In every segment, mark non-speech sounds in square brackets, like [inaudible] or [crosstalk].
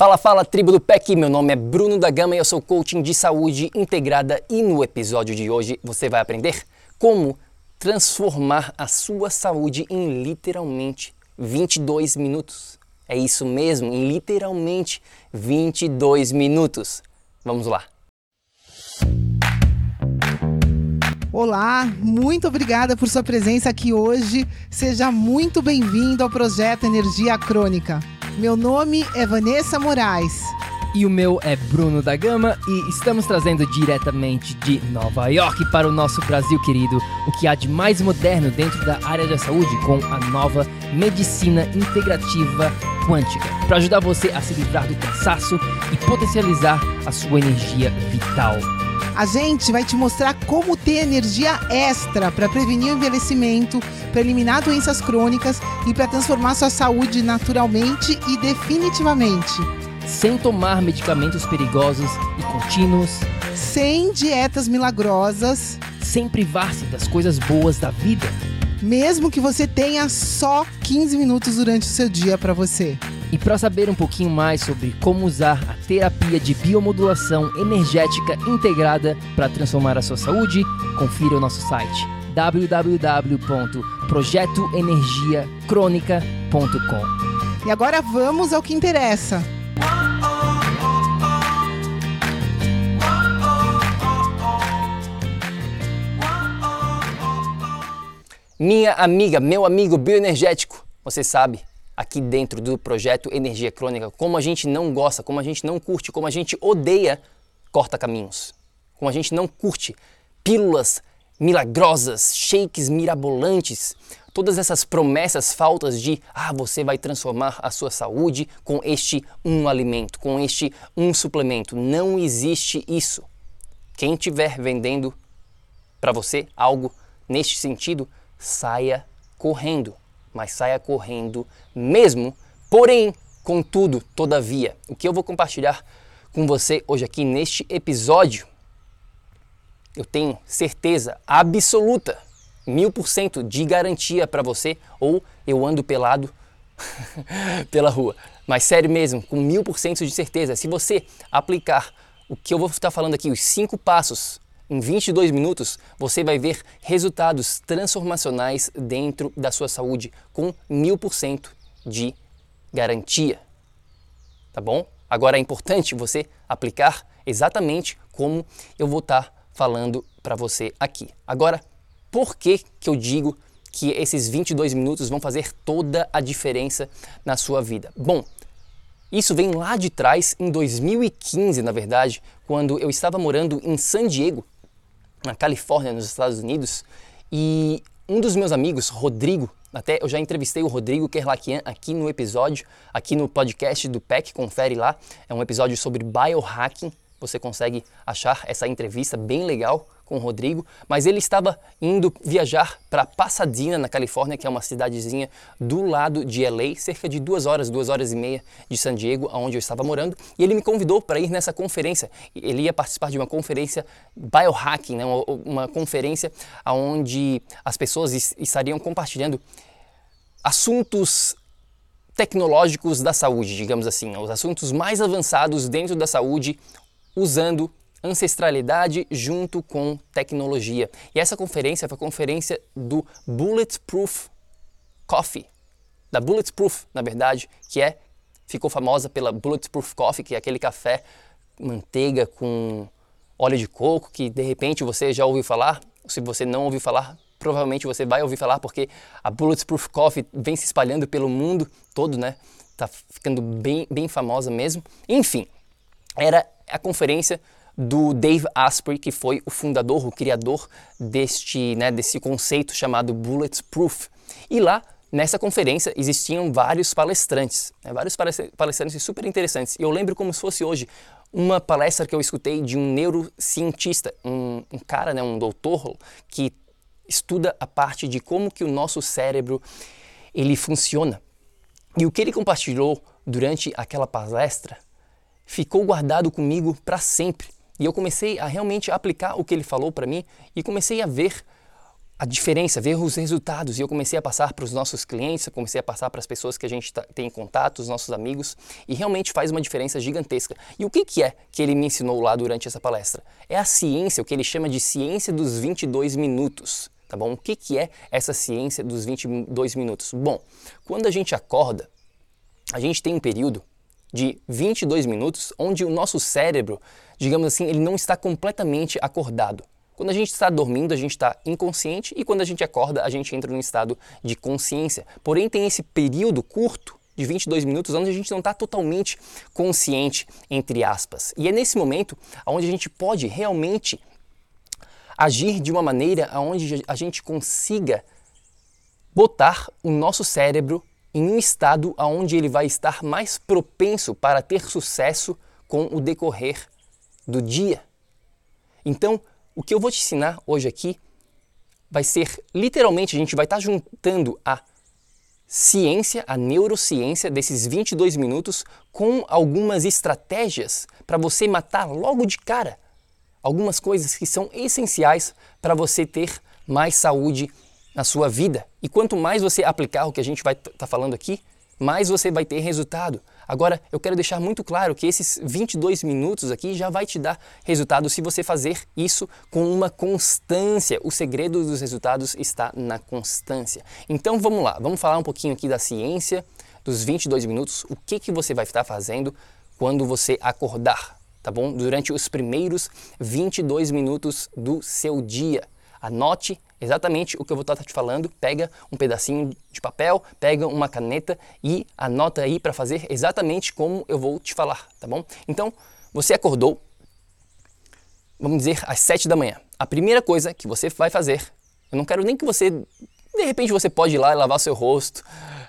Fala, fala, tribo do PEC! Meu nome é Bruno da Gama e eu sou coaching de saúde integrada e no episódio de hoje você vai aprender como transformar a sua saúde em literalmente 22 minutos. É isso mesmo, em literalmente 22 minutos. Vamos lá! Olá, muito obrigada por sua presença aqui hoje. Seja muito bem-vindo ao projeto Energia Crônica. Meu nome é Vanessa Moraes. E o meu é Bruno da Gama e estamos trazendo diretamente de Nova York para o nosso Brasil querido o que há de mais moderno dentro da área da saúde com a nova medicina integrativa quântica, para ajudar você a se livrar do cansaço e potencializar a sua energia vital. A gente vai te mostrar como ter energia extra para prevenir o envelhecimento, para eliminar doenças crônicas e para transformar sua saúde naturalmente e definitivamente. Sem tomar medicamentos perigosos e contínuos, sem dietas milagrosas, sem privar-se das coisas boas da vida, mesmo que você tenha só 15 minutos durante o seu dia para você. E para saber um pouquinho mais sobre como usar a terapia de biomodulação energética integrada para transformar a sua saúde, confira o nosso site www.projetoenergiacronica.com. E agora vamos ao que interessa. Minha amiga, meu amigo bioenergético, você sabe, aqui dentro do projeto Energia Crônica, como a gente não gosta, como a gente não curte, como a gente odeia corta-caminhos, como a gente não curte pílulas milagrosas, shakes mirabolantes, todas essas promessas faltas de ah, você vai transformar a sua saúde com este um alimento, com este um suplemento. Não existe isso. Quem estiver vendendo para você algo neste sentido, saia correndo mas saia correndo mesmo. Porém, contudo, todavia, o que eu vou compartilhar com você hoje aqui neste episódio, eu tenho certeza absoluta, mil por cento de garantia para você, ou eu ando pelado [laughs] pela rua. Mas sério mesmo, com mil por cento de certeza, se você aplicar o que eu vou estar falando aqui, os cinco passos em 22 minutos, você vai ver resultados transformacionais dentro da sua saúde com mil por cento de garantia. Tá bom? Agora é importante você aplicar exatamente como eu vou estar falando para você aqui. Agora, por que, que eu digo que esses 22 minutos vão fazer toda a diferença na sua vida? Bom, isso vem lá de trás, em 2015, na verdade, quando eu estava morando em San Diego, na Califórnia, nos Estados Unidos, e um dos meus amigos, Rodrigo, até eu já entrevistei o Rodrigo Kerlakian aqui no episódio, aqui no podcast do PEC, confere lá. É um episódio sobre biohacking. Você consegue achar essa entrevista bem legal com o Rodrigo, mas ele estava indo viajar para Pasadena, na Califórnia, que é uma cidadezinha do lado de LA, cerca de duas horas, duas horas e meia de San Diego, onde eu estava morando, e ele me convidou para ir nessa conferência. Ele ia participar de uma conferência biohacking, né? uma, uma conferência onde as pessoas estariam compartilhando assuntos tecnológicos da saúde, digamos assim, os assuntos mais avançados dentro da saúde, usando ancestralidade junto com tecnologia. E essa conferência foi a conferência do Bulletproof Coffee, da Bulletproof, na verdade, que é ficou famosa pela Bulletproof Coffee, que é aquele café manteiga com óleo de coco, que de repente você já ouviu falar. Se você não ouviu falar, provavelmente você vai ouvir falar, porque a Bulletproof Coffee vem se espalhando pelo mundo todo, né? Tá ficando bem, bem famosa mesmo. Enfim, era a conferência do Dave Asprey, que foi o fundador, o criador deste, né, desse conceito chamado Bulletproof. E lá, nessa conferência, existiam vários palestrantes, né, vários palestrantes super interessantes. E eu lembro como se fosse hoje uma palestra que eu escutei de um neurocientista, um, um cara, né, um doutor, que estuda a parte de como que o nosso cérebro ele funciona. E o que ele compartilhou durante aquela palestra ficou guardado comigo para sempre. E eu comecei a realmente aplicar o que ele falou para mim e comecei a ver a diferença, ver os resultados. E eu comecei a passar para os nossos clientes, eu comecei a passar para as pessoas que a gente tá, tem contato, os nossos amigos, e realmente faz uma diferença gigantesca. E o que, que é que ele me ensinou lá durante essa palestra? É a ciência, o que ele chama de ciência dos 22 minutos. Tá bom? O que, que é essa ciência dos 22 minutos? Bom, quando a gente acorda, a gente tem um período de 22 minutos onde o nosso cérebro, digamos assim, ele não está completamente acordado. Quando a gente está dormindo, a gente está inconsciente e quando a gente acorda, a gente entra num estado de consciência. Porém, tem esse período curto de 22 minutos onde a gente não está totalmente consciente, entre aspas. E é nesse momento onde a gente pode realmente agir de uma maneira onde a gente consiga botar o nosso cérebro em um estado onde ele vai estar mais propenso para ter sucesso com o decorrer do dia. Então, o que eu vou te ensinar hoje aqui vai ser literalmente a gente vai estar juntando a ciência, a neurociência desses 22 minutos com algumas estratégias para você matar logo de cara algumas coisas que são essenciais para você ter mais saúde na sua vida. E quanto mais você aplicar o que a gente vai estar tá falando aqui, mais você vai ter resultado. Agora, eu quero deixar muito claro que esses 22 minutos aqui já vai te dar resultado se você fazer isso com uma constância. O segredo dos resultados está na constância. Então vamos lá, vamos falar um pouquinho aqui da ciência dos 22 minutos, o que, que você vai estar fazendo quando você acordar, tá bom? Durante os primeiros 22 minutos do seu dia. Anote exatamente o que eu vou estar te falando. Pega um pedacinho de papel, pega uma caneta e anota aí para fazer exatamente como eu vou te falar, tá bom? Então, você acordou, vamos dizer, às 7 da manhã. A primeira coisa que você vai fazer, eu não quero nem que você, de repente você pode ir lá lavar seu rosto,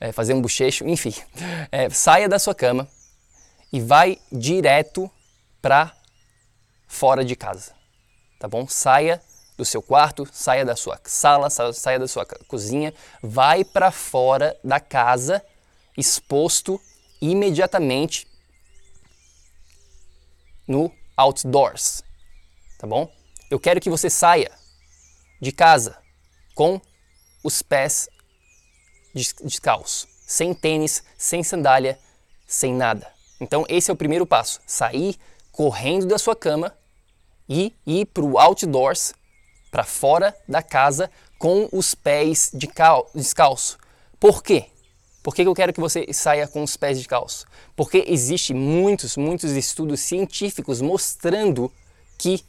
é, fazer um bochecho, enfim. É, saia da sua cama e vai direto para fora de casa, tá bom? Saia do seu quarto, saia da sua sala, saia da sua cozinha, vai para fora da casa, exposto imediatamente no outdoors, tá bom? Eu quero que você saia de casa com os pés descalços, sem tênis, sem sandália, sem nada. Então esse é o primeiro passo, sair correndo da sua cama e ir para o outdoors para fora da casa com os pés de descalço. Por quê? Por que eu quero que você saia com os pés descalços? Porque existe muitos, muitos estudos científicos mostrando que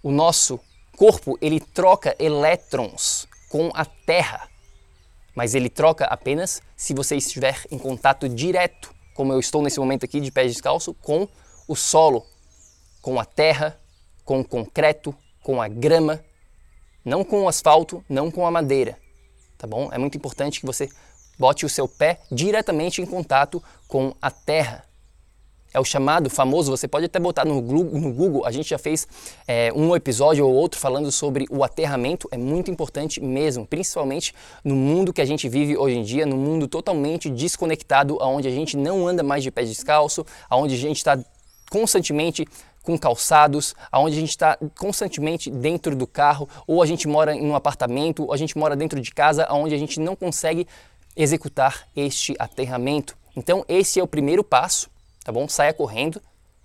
o nosso corpo ele troca elétrons com a Terra, mas ele troca apenas se você estiver em contato direto, como eu estou nesse momento aqui de pés descalço, com o solo, com a terra, com o concreto, com a grama, não com o asfalto, não com a madeira, tá bom? É muito importante que você bote o seu pé diretamente em contato com a terra. É o chamado famoso, você pode até botar no, Google, a gente já fez é, um episódio ou outro falando sobre o aterramento, é muito importante mesmo, principalmente no mundo que a gente vive hoje em dia, no mundo totalmente desconectado, onde a gente não anda mais de pé descalço, onde a gente está constantemente com calçados, aonde a gente está constantemente dentro do carro, ou a gente mora em um apartamento, ou a gente mora dentro de casa, aonde a gente não consegue executar este aterramento. Então esse é o primeiro passo, tá bom? Saia correndo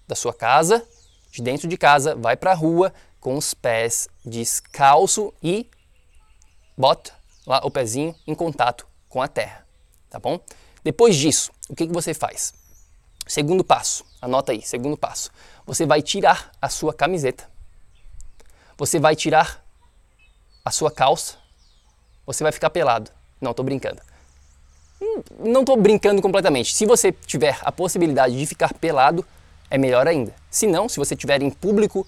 da sua casa, de dentro de casa, vai para a rua com os pés descalço e bota lá o pezinho em contato com a terra, tá bom? Depois disso, o que, que você faz? Segundo passo, anota aí, segundo passo. Você vai tirar a sua camiseta. Você vai tirar a sua calça. Você vai ficar pelado. Não, estou brincando. Hum, não estou brincando completamente. Se você tiver a possibilidade de ficar pelado, é melhor ainda. Se não, se você estiver em público,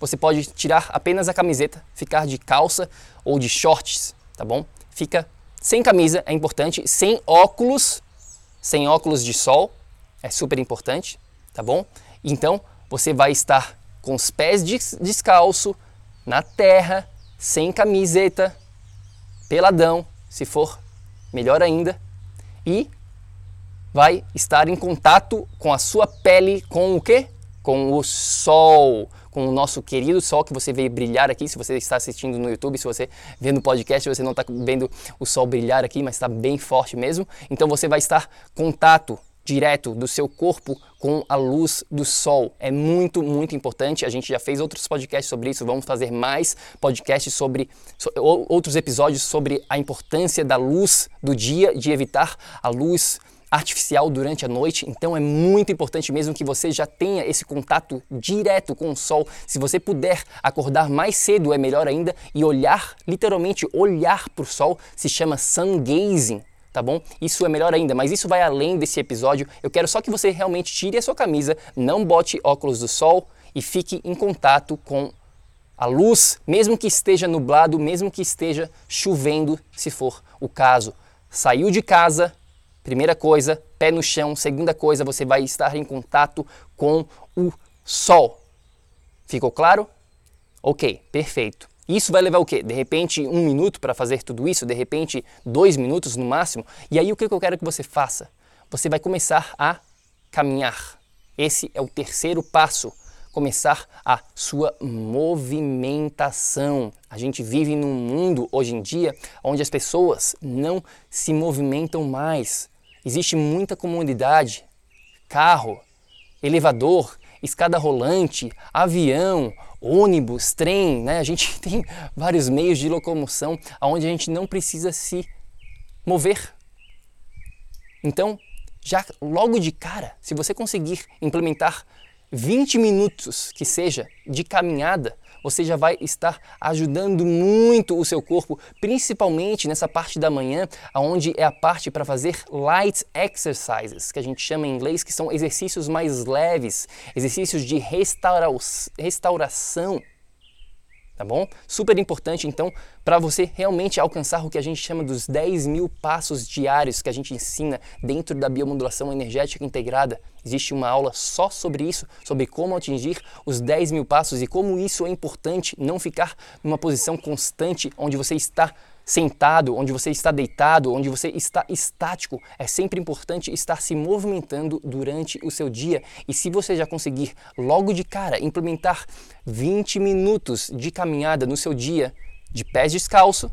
você pode tirar apenas a camiseta, ficar de calça ou de shorts, tá bom? Fica sem camisa, é importante, sem óculos, sem óculos de sol, é super importante, tá bom? Então, você vai estar com os pés descalço, na terra, sem camiseta, peladão, se for melhor ainda, e vai estar em contato com a sua pele com o quê? com o sol, com o nosso querido sol que você veio brilhar aqui. Se você está assistindo no YouTube, se você vê no podcast, você não está vendo o sol brilhar aqui, mas está bem forte mesmo. Então você vai estar contato direto do seu corpo com a luz do sol. É muito, muito importante. A gente já fez outros podcasts sobre isso, vamos fazer mais podcasts sobre outros episódios sobre a importância da luz do dia, de evitar a luz artificial durante a noite, então é muito importante mesmo que você já tenha esse contato direto com o sol. Se você puder acordar mais cedo é melhor ainda e olhar, literalmente olhar para o sol, se chama sun gazing tá bom? Isso é melhor ainda, mas isso vai além desse episódio. Eu quero só que você realmente tire a sua camisa, não bote óculos do sol e fique em contato com a luz, mesmo que esteja nublado, mesmo que esteja chovendo, se for o caso. Saiu de casa, primeira coisa, pé no chão. Segunda coisa, você vai estar em contato com o sol. Ficou claro? Ok, perfeito. Isso vai levar o quê? De repente um minuto para fazer tudo isso, de repente dois minutos no máximo. E aí o que eu quero que você faça? Você vai começar a caminhar. Esse é o terceiro passo. Começar a sua movimentação. A gente vive num mundo hoje em dia onde as pessoas não se movimentam mais. Existe muita comodidade, carro, elevador, escada rolante, avião, ônibus, trem, né? A gente [laughs] tem vários meios de locomoção onde a gente não precisa se mover. Então, já logo de cara, se você conseguir implementar 20 minutos que seja de caminhada, você já vai estar ajudando muito o seu corpo, principalmente nessa parte da manhã, onde é a parte para fazer light exercises, que a gente chama em inglês, que são exercícios mais leves, exercícios de restaura restauração tá bom? Super importante então para você realmente alcançar o que a gente chama dos 10 mil passos diários que a gente ensina dentro da biomodulação energética integrada. Existe uma aula só sobre isso, sobre como atingir os 10 mil passos e como isso é importante não ficar numa posição constante onde você está sentado, onde você está deitado, onde você está estático. É sempre importante estar se movimentando durante o seu dia. E se você já conseguir logo de cara implementar 20 minutos de caminhada no seu dia de pés descalço,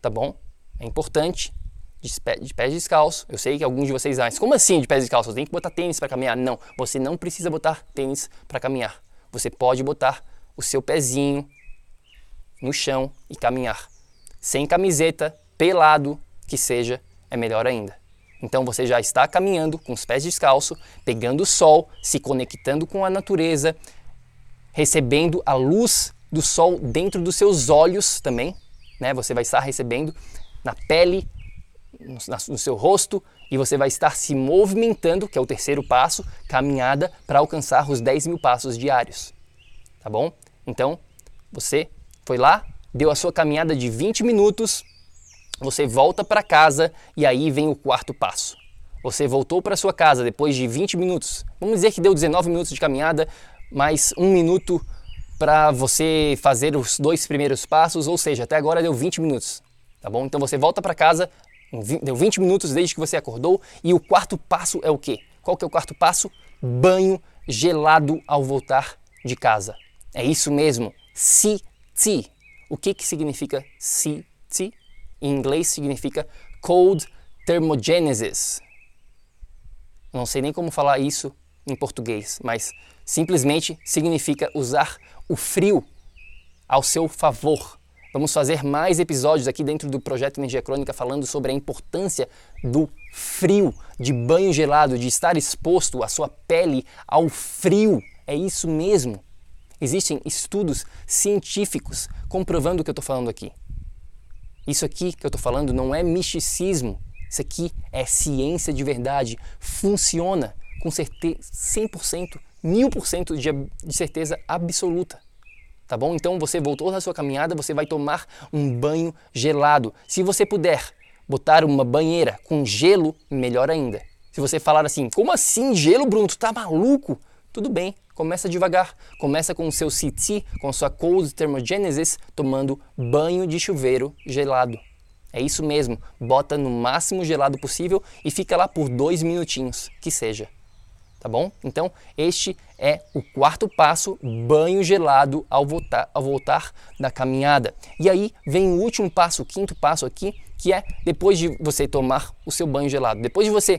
tá bom? É importante. De pés descalço. Eu sei que alguns de vocês acham, como assim de pés descalços? Tem que botar tênis para caminhar? Não, você não precisa botar tênis para caminhar. Você pode botar o seu pezinho no chão e caminhar sem camiseta, pelado, que seja, é melhor ainda. Então você já está caminhando com os pés descalços, pegando o sol, se conectando com a natureza, recebendo a luz do sol dentro dos seus olhos também, né? Você vai estar recebendo na pele, no seu rosto e você vai estar se movimentando, que é o terceiro passo, caminhada para alcançar os 10 mil passos diários. Tá bom? Então, você foi lá, deu a sua caminhada de 20 minutos, você volta para casa e aí vem o quarto passo. Você voltou para sua casa depois de 20 minutos. Vamos dizer que deu 19 minutos de caminhada, mais um minuto para você fazer os dois primeiros passos, ou seja, até agora deu 20 minutos. Tá bom? Então você volta para casa, deu 20 minutos desde que você acordou e o quarto passo é o quê? Qual que é o quarto passo? Banho gelado ao voltar de casa. É isso mesmo. Si, ti. O que, que significa CT? Em inglês significa Cold Thermogenesis. Não sei nem como falar isso em português, mas simplesmente significa usar o frio ao seu favor. Vamos fazer mais episódios aqui dentro do projeto Energia Crônica falando sobre a importância do frio, de banho gelado, de estar exposto a sua pele ao frio. É isso mesmo. Existem estudos científicos comprovando o que eu estou falando aqui. Isso aqui que eu estou falando não é misticismo. Isso aqui é ciência de verdade. Funciona com certeza 100%, 1000% de, de certeza absoluta. Tá bom? Então você voltou da sua caminhada, você vai tomar um banho gelado. Se você puder botar uma banheira com gelo, melhor ainda. Se você falar assim, como assim gelo, Bruno? Tu tá maluco? Tudo bem, Começa devagar, começa com o seu CT, com a sua cold thermogenesis, tomando banho de chuveiro gelado. É isso mesmo, bota no máximo gelado possível e fica lá por dois minutinhos, que seja. Tá tá bom? Então, este é o quarto passo, banho gelado ao voltar, ao voltar da caminhada. E aí vem o último passo, o quinto passo aqui, que é depois de você tomar o seu banho gelado, depois de você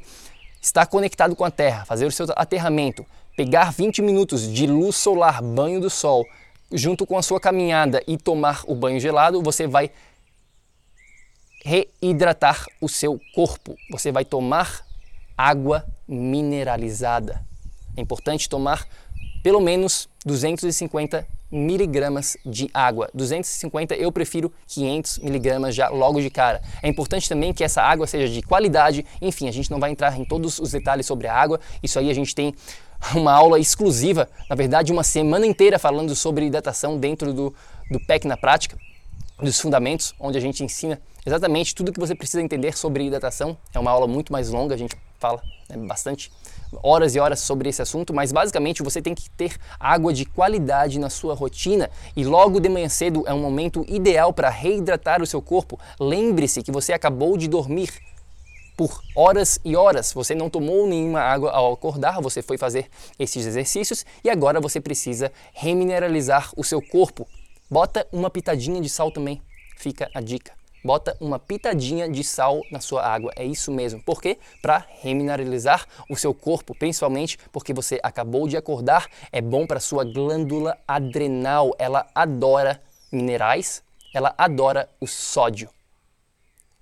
estar conectado com a terra, fazer o seu aterramento, pegar 20 minutos de luz solar, banho do sol, junto com a sua caminhada e tomar o banho gelado, você vai reidratar o seu corpo. Você vai tomar água mineralizada. É importante tomar pelo menos 250 miligramas de água. 250 eu prefiro 500 miligramas já logo de cara. É importante também que essa água seja de qualidade. Enfim, a gente não vai entrar em todos os detalhes sobre a água. Isso aí a gente tem [laughs] uma aula exclusiva, na verdade uma semana inteira falando sobre hidratação dentro do, do PEC na prática, dos fundamentos, onde a gente ensina exatamente tudo que você precisa entender sobre hidratação. É uma aula muito mais longa, a gente fala né, bastante horas e horas sobre esse assunto, mas basicamente você tem que ter água de qualidade na sua rotina e logo de manhã cedo é um momento ideal para reidratar o seu corpo. Lembre-se que você acabou de dormir por horas e horas. Você não tomou nenhuma água ao acordar, você foi fazer esses exercícios e agora você precisa remineralizar o seu corpo. Bota uma pitadinha de sal também, fica a dica. Bota uma pitadinha de sal na sua água. É isso mesmo. Por quê? Para remineralizar o seu corpo, principalmente porque você acabou de acordar. É bom para sua glândula adrenal. Ela adora minerais, ela adora o sódio.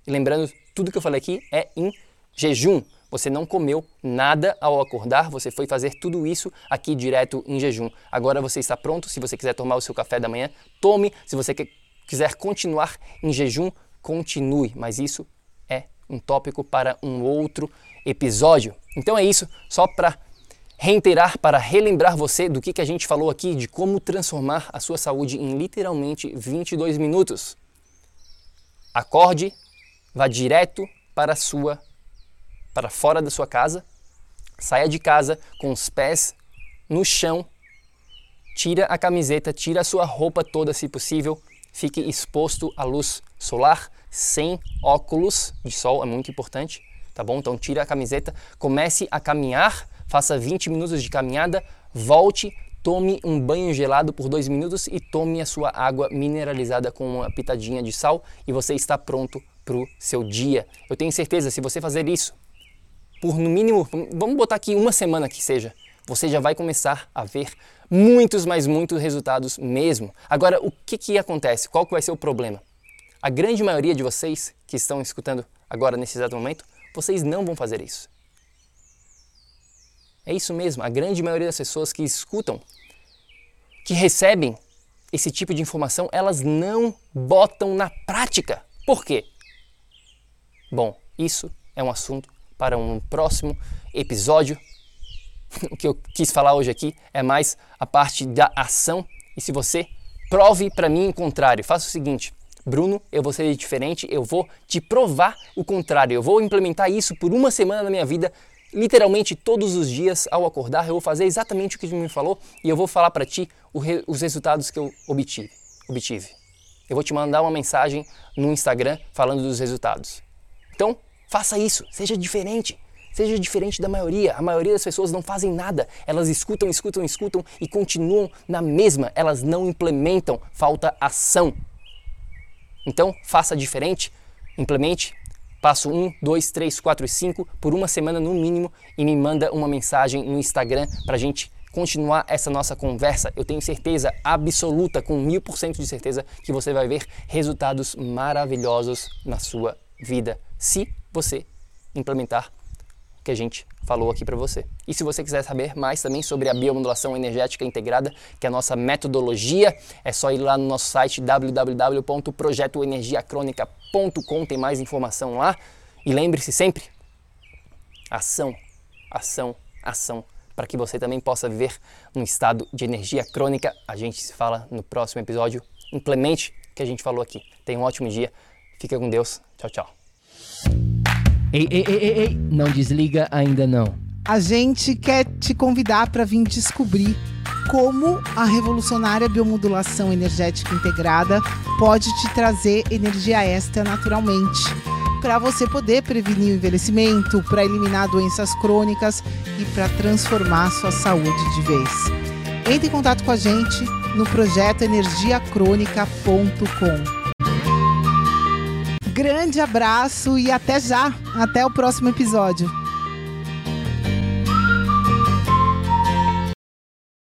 E lembrando, tudo que eu falei aqui é em jejum. Você não comeu nada ao acordar, você foi fazer tudo isso aqui direto em jejum. Agora você está pronto. Se você quiser tomar o seu café da manhã, tome. Se você quiser continuar em jejum, continue, mas isso é um tópico para um outro episódio. Então é isso, só para reiterar, para relembrar você do que, que a gente falou aqui, de como transformar a sua saúde em literalmente 22 minutos. Acorde, vá direto para sua para fora da sua casa, saia de casa com os pés no chão, tira a camiseta, tira a sua roupa toda se possível, fique exposto à luz solar, sem óculos de sol, é muito importante, tá bom? Então tira a camiseta, comece a caminhar, faça 20 minutos de caminhada, volte, tome um banho gelado por dois minutos e tome a sua água mineralizada com uma pitadinha de sal e você está pronto para o seu dia. Eu tenho certeza, se você fazer isso por no mínimo, vamos botar aqui uma semana que seja, você já vai começar a ver muitos, mas muitos resultados mesmo. Agora, o que, que acontece? Qual que vai ser o problema? A grande maioria de vocês que estão escutando agora nesse exato momento, vocês não vão fazer isso. É isso mesmo, a grande maioria das pessoas que escutam, que recebem esse tipo de informação, elas não botam na prática. Por quê? Bom, isso é um assunto para um próximo episódio. [laughs] O que eu quis falar hoje aqui é mais a parte da ação. E se você prove para mim o contrário, faça o seguinte: Bruno, eu vou ser diferente, eu vou te provar o contrário. Eu vou implementar isso por uma semana na minha vida, literalmente todos os dias ao acordar. Eu vou fazer exatamente o que me falou e eu vou falar para ti os resultados que eu obtive. obtive. Eu vou te mandar uma mensagem no Instagram falando dos resultados. Então, faça isso, seja diferente. Seja diferente da maioria. A maioria das pessoas não fazem nada. Elas escutam, escutam, escutam e continuam na mesma. Elas não implementam. Falta ação. Então, faça diferente, implemente passo 1, 2, 3, 4 e 5 por uma semana no mínimo e me manda uma mensagem no Instagram para a gente continuar essa nossa conversa. Eu tenho certeza absoluta, com mil por cento de certeza, que você vai ver resultados maravilhosos na sua vida se você implementar o que a gente falou aqui para você. E se você quiser saber mais também sobre a biomodulação energética integrada, que é a nossa metodologia, é só ir lá no nosso site www.projetoenergiacronica.com, tem mais informação lá. E lembre-se sempre, ação, ação, ação, para que você também possa viver um estado de energia crônica. A gente se fala no próximo episódio. Implemente o que a gente falou aqui. Tenha um ótimo dia. Fica com Deus. Tchau, tchau. Ei, ei, ei, ei, ei, não desliga ainda não. A gente quer te convidar para vir descobrir como a revolucionária biomodulação energética integrada pode te trazer energia extra naturalmente para você poder prevenir o envelhecimento, para eliminar doenças crônicas e para transformar sua saúde de vez. Entre em contato com a gente no projeto energiacrônica.com. Grande abraço e até já! Até o próximo episódio.